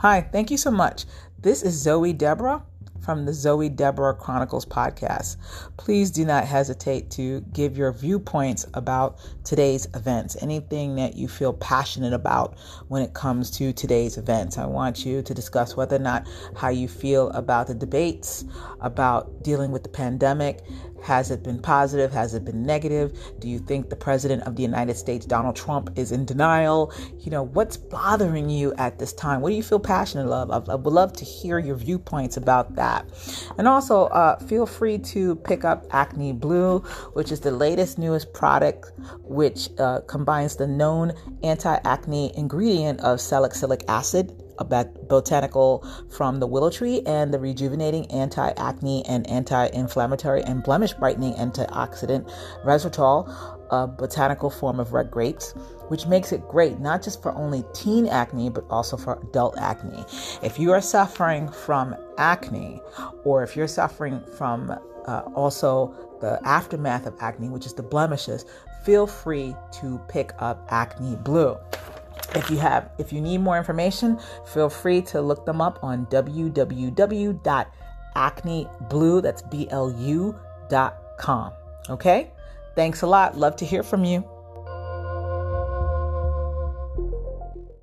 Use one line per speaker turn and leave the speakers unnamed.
Hi, thank you so much. This is Zoey Debra from the Zoey Debra Chronicles podcast. Please do not hesitate to give your viewpoints about today's events, anything that you feel passionate about when it comes to today's events. I want you to discuss whether or not how you feel about the debates, about dealing with the pandemic, has it been positive? Has it been negative? Do you think the president of the United States, Donald Trump, is in denial? You know, what's bothering you at this time? What do you feel passionate of? I, would love to hear your viewpoints about that. And also, uh, feel free to pick up Acne Blu, which is the latest, newest product, which uh, combines the known anti acne ingredient of salicylic acid botanical from the willow tree and the rejuvenating anti-acne and anti-inflammatory and blemish brightening antioxidant resveratrol, a botanical form of red grapes, which makes it great not just for only teen acne but also for adult acne. If you are suffering from acne or if you're suffering from uh, also the aftermath of acne, which is the blemishes, feel free to pick up Acne Blu. If you have if you need more information, feel free to look them up on www.acneblu that's B L U.com. Okay? Thanks a lot. Love to hear from you.